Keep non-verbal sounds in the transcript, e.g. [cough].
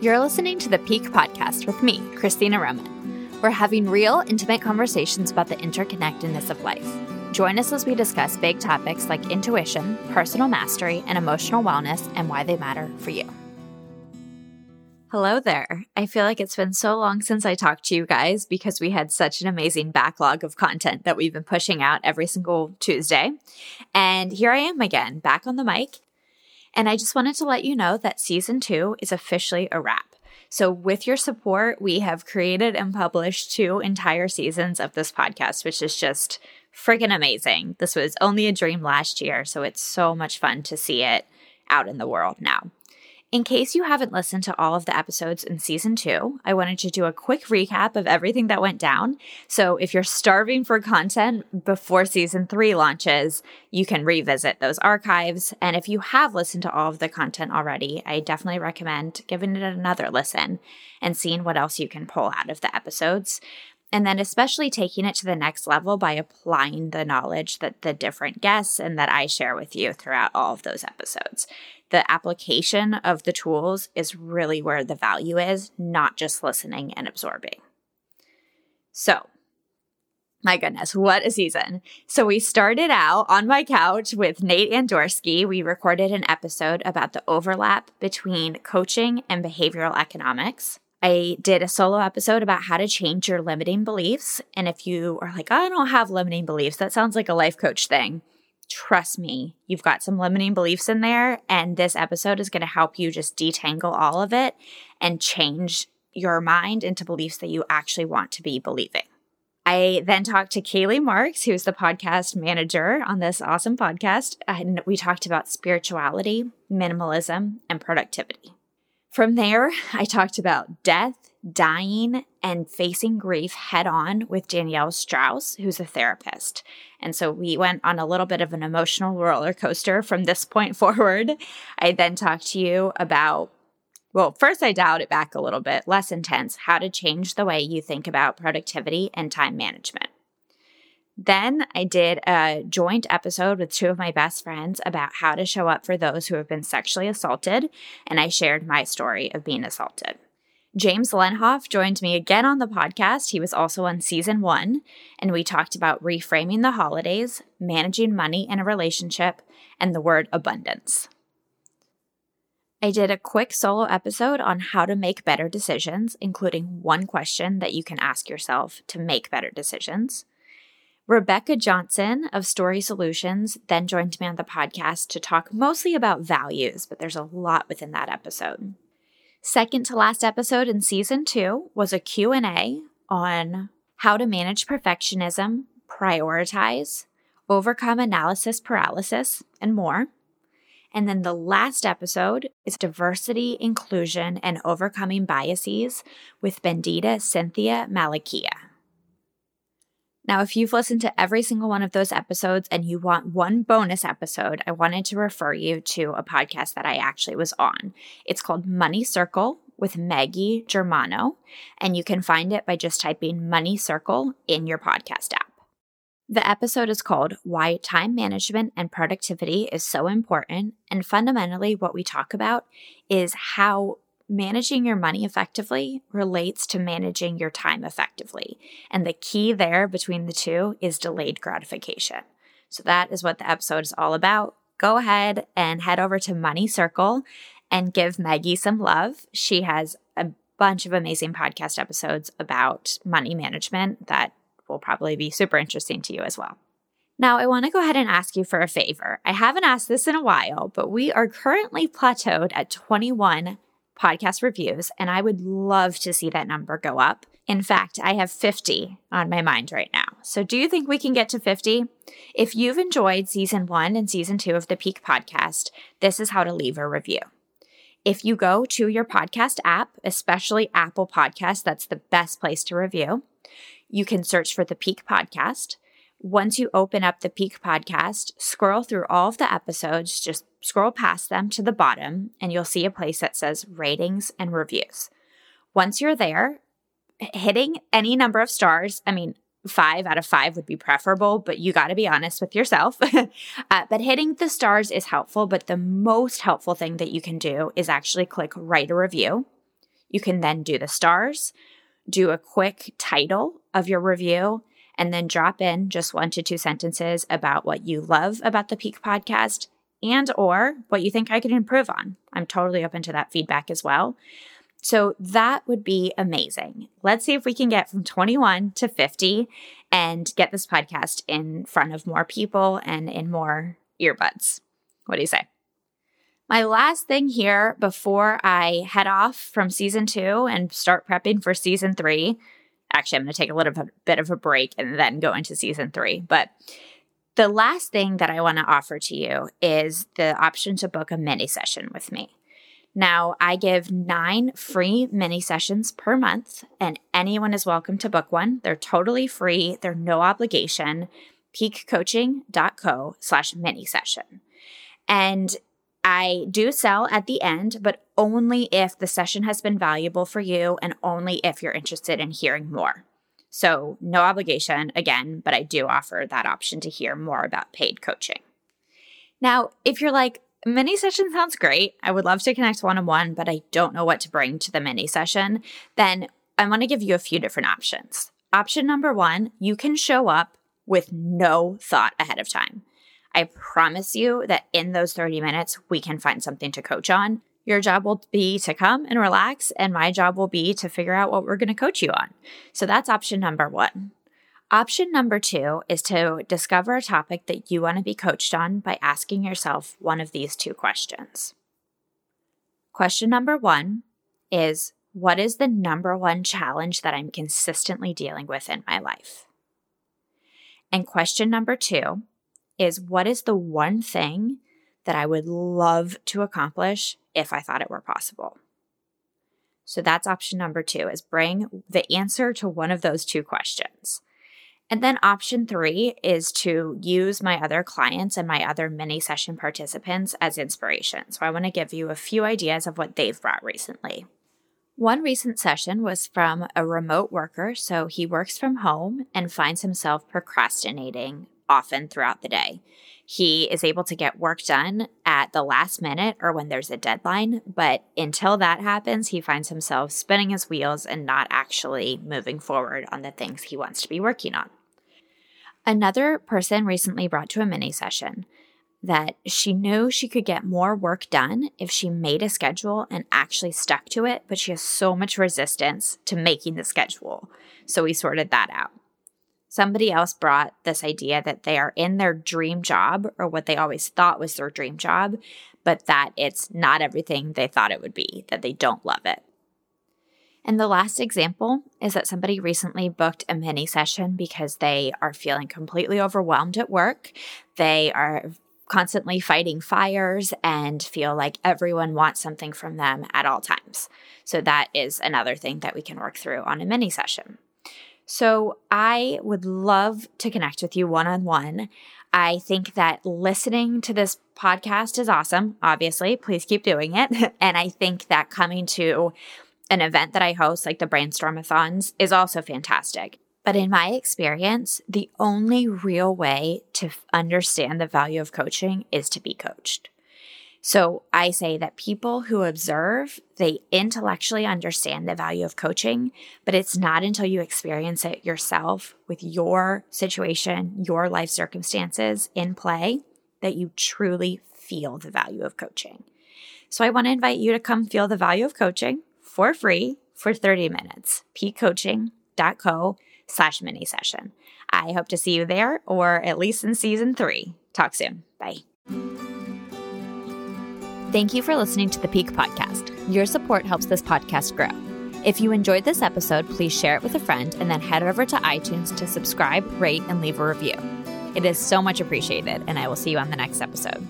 You're listening to the Pique Podcast with me, Christina Roman. We're having real, intimate conversations about the interconnectedness of life. Join us as we discuss big topics like intuition, personal mastery, and emotional wellness and why they matter for you. Hello there. I feel like it's been so long since I talked to you guys because we had such an amazing backlog of content that we've been pushing out every single Tuesday. And here I am again, back on the mic. And I just wanted to let you know that season two is officially a wrap. So, with your support, we have created and published two entire seasons of this podcast, which is just friggin' amazing. This was only a dream last year, so it's so much fun to see it out in the world now. In case you haven't listened to all of the episodes in season two, I wanted to do a quick recap of everything that went down. So if you're starving for content before season three launches, you can revisit those archives. And if you have listened to all of the content already, I definitely recommend giving it another listen and seeing what else you can pull out of the episodes. And then, especially taking it to the next level by applying the knowledge that the different guests and that I share with you throughout all of those episodes the application of the tools is really where the value is, not just listening and absorbing. So, my goodness, what a season. So, we started out on my couch with Nate Andorski. We recorded an episode about the overlap between coaching and behavioral economics. I did a solo episode about how to change your limiting beliefs. And if you are like, I don't have limiting beliefs, that sounds like a life coach thing trust me, you've got some limiting beliefs in there. And this episode is going to help you just detangle all of it and change your mind into beliefs that you actually want to be believing. I then talked to Kaylee Marks, who's the podcast manager on this awesome podcast. And we talked about spirituality, minimalism, and productivity. From there, I talked about death, dying, and facing grief head on with Danielle Strauss, who's a therapist. And so we went on a little bit of an emotional roller coaster from this point [laughs] forward. I then talked to you about, well, first I dialed it back a little bit, less intense, how to change the way you think about productivity and time management. Then I did a joint episode with two of my best friends about how to show up for those who have been sexually assaulted, and I shared my story of being assaulted. James Lenhoff joined me again on the podcast. He was also on season one, and we talked about reframing the holidays, managing money in a relationship, and the word abundance. I did a quick solo episode on how to make better decisions, including one question that you can ask yourself to make better decisions. Rebecca Johnson of Story Solutions then joined me on the podcast to talk mostly about values, but there's a lot within that episode. Second to last episode in season 2 was a Q&A on how to manage perfectionism, prioritize, overcome analysis paralysis, and more. And then the last episode is diversity, inclusion, and overcoming biases with Bendita Cynthia Malakia. Now, if you've listened to every single one of those episodes and you want one bonus episode, I wanted to refer you to a podcast that I actually was on. It's called Money Circle with Maggie Germano, and you can find it by just typing Money Circle in your podcast app. The episode is called Why Time Management and Productivity is So Important. And fundamentally, what we talk about is how managing your money effectively relates to managing your time effectively. And the key there between the two is delayed gratification. So that is what the episode is all about. Go ahead and head over to Money Circle and give Maggie some love. She has a bunch of amazing podcast episodes about money management that will probably be super interesting to you as well. Now, I want to go ahead and ask you for a favor. I haven't asked this in a while, but we are currently plateaued at 21 podcast reviews, and I would love to see that number go up. In fact, I have 50 on my mind right now. So, do you think we can get to 50? If you've enjoyed season one and season two of the Pique podcast, this is how to leave a review. If you go to your podcast app, especially Apple Podcast, that's the best place to review. You can search for the Pique Podcast. Once you open up the Pique Podcast, scroll through all of the episodes, just scroll past them to the bottom and you'll see a place that says ratings and reviews. Once you're there, hitting any number of stars, I mean, five out of five would be preferable, but you got to be honest with yourself. [laughs] uh, but hitting the stars is helpful, but the most helpful thing that you can do is actually click write a review. You can then do the stars, do a quick title of your review, and then drop in just one to two sentences about what you love about the Pique podcast and or what you think I could improve on. I'm totally open to that feedback as well. So that would be amazing. Let's see if we can get from 21 to 50 and get this podcast in front of more people and in more earbuds. What do you say? My last thing here before I head off from season two and start prepping for season three. Actually, I'm going to take a little bit of a break and then go into season three. But the last thing that I want to offer to you is the option to book a mini session with me. Now, I give nine free mini sessions per month, and anyone is welcome to book one. They're totally free, they're no obligation. piquecoaching.co slash mini session. And I do sell at the end, but only if the session has been valuable for you and only if you're interested in hearing more. So, no obligation again, but I do offer that option to hear more about paid coaching. Now, if you're like, mini session sounds great, I would love to connect one on one, but I don't know what to bring to the mini session, then I want to give you a few different options. Option number one, you can show up with no thought ahead of time. I promise you that in those 30 minutes, we can find something to coach on. Your job will be to come and relax, and my job will be to figure out what we're going to coach you on. So that's option number one. Option number two is to discover a topic that you want to be coached on by asking yourself one of these two questions. Question number one is What is the number one challenge that I'm consistently dealing with in my life? And question number two is What is the one thing that I would love to accomplish if I thought it were possible. So that's option number two is bring the answer to one of those two questions. And then option three is to use my other clients and my other mini session participants as inspiration. So I want to give you a few ideas of what they've brought recently. One recent session was from a remote worker. So he works from home and finds himself procrastinating often throughout the day. He is able to get work done at the last minute or when there's a deadline, but until that happens, he finds himself spinning his wheels and not actually moving forward on the things he wants to be working on. Another person recently brought to a mini session that she knew she could get more work done if she made a schedule and actually stuck to it, but she has so much resistance to making the schedule. So we sorted that out somebody else brought this idea that they are in their dream job or what they always thought was their dream job, but that it's not everything they thought it would be, that they don't love it. And the last example is that somebody recently booked a mini session because they are feeling completely overwhelmed at work. They are constantly fighting fires and feel like everyone wants something from them at all times. So, that is another thing that we can work through on a mini session. So I would love to connect with you one on one. I think that listening to this podcast is awesome. Obviously, please keep doing it. [laughs] and I think that coming to an event that I host, like the Brainstormathons, is also fantastic. But in my experience, the only real way to understand the value of coaching is to be coached. So I say that people who observe, they intellectually understand the value of coaching, but it's not until you experience it yourself with your situation, your life circumstances in play that you truly feel the value of coaching. So I want to invite you to come feel the value of coaching for free for 30 minutes. piquecoaching.co slash mini session. I hope to see you there or at least in season three. Talk soon. Bye. Thank you for listening to the Pique Podcast. Your support helps this podcast grow. If you enjoyed this episode, please share it with a friend and then head over to iTunes to subscribe, rate, and leave a review. It is so much appreciated, and I will see you on the next episode.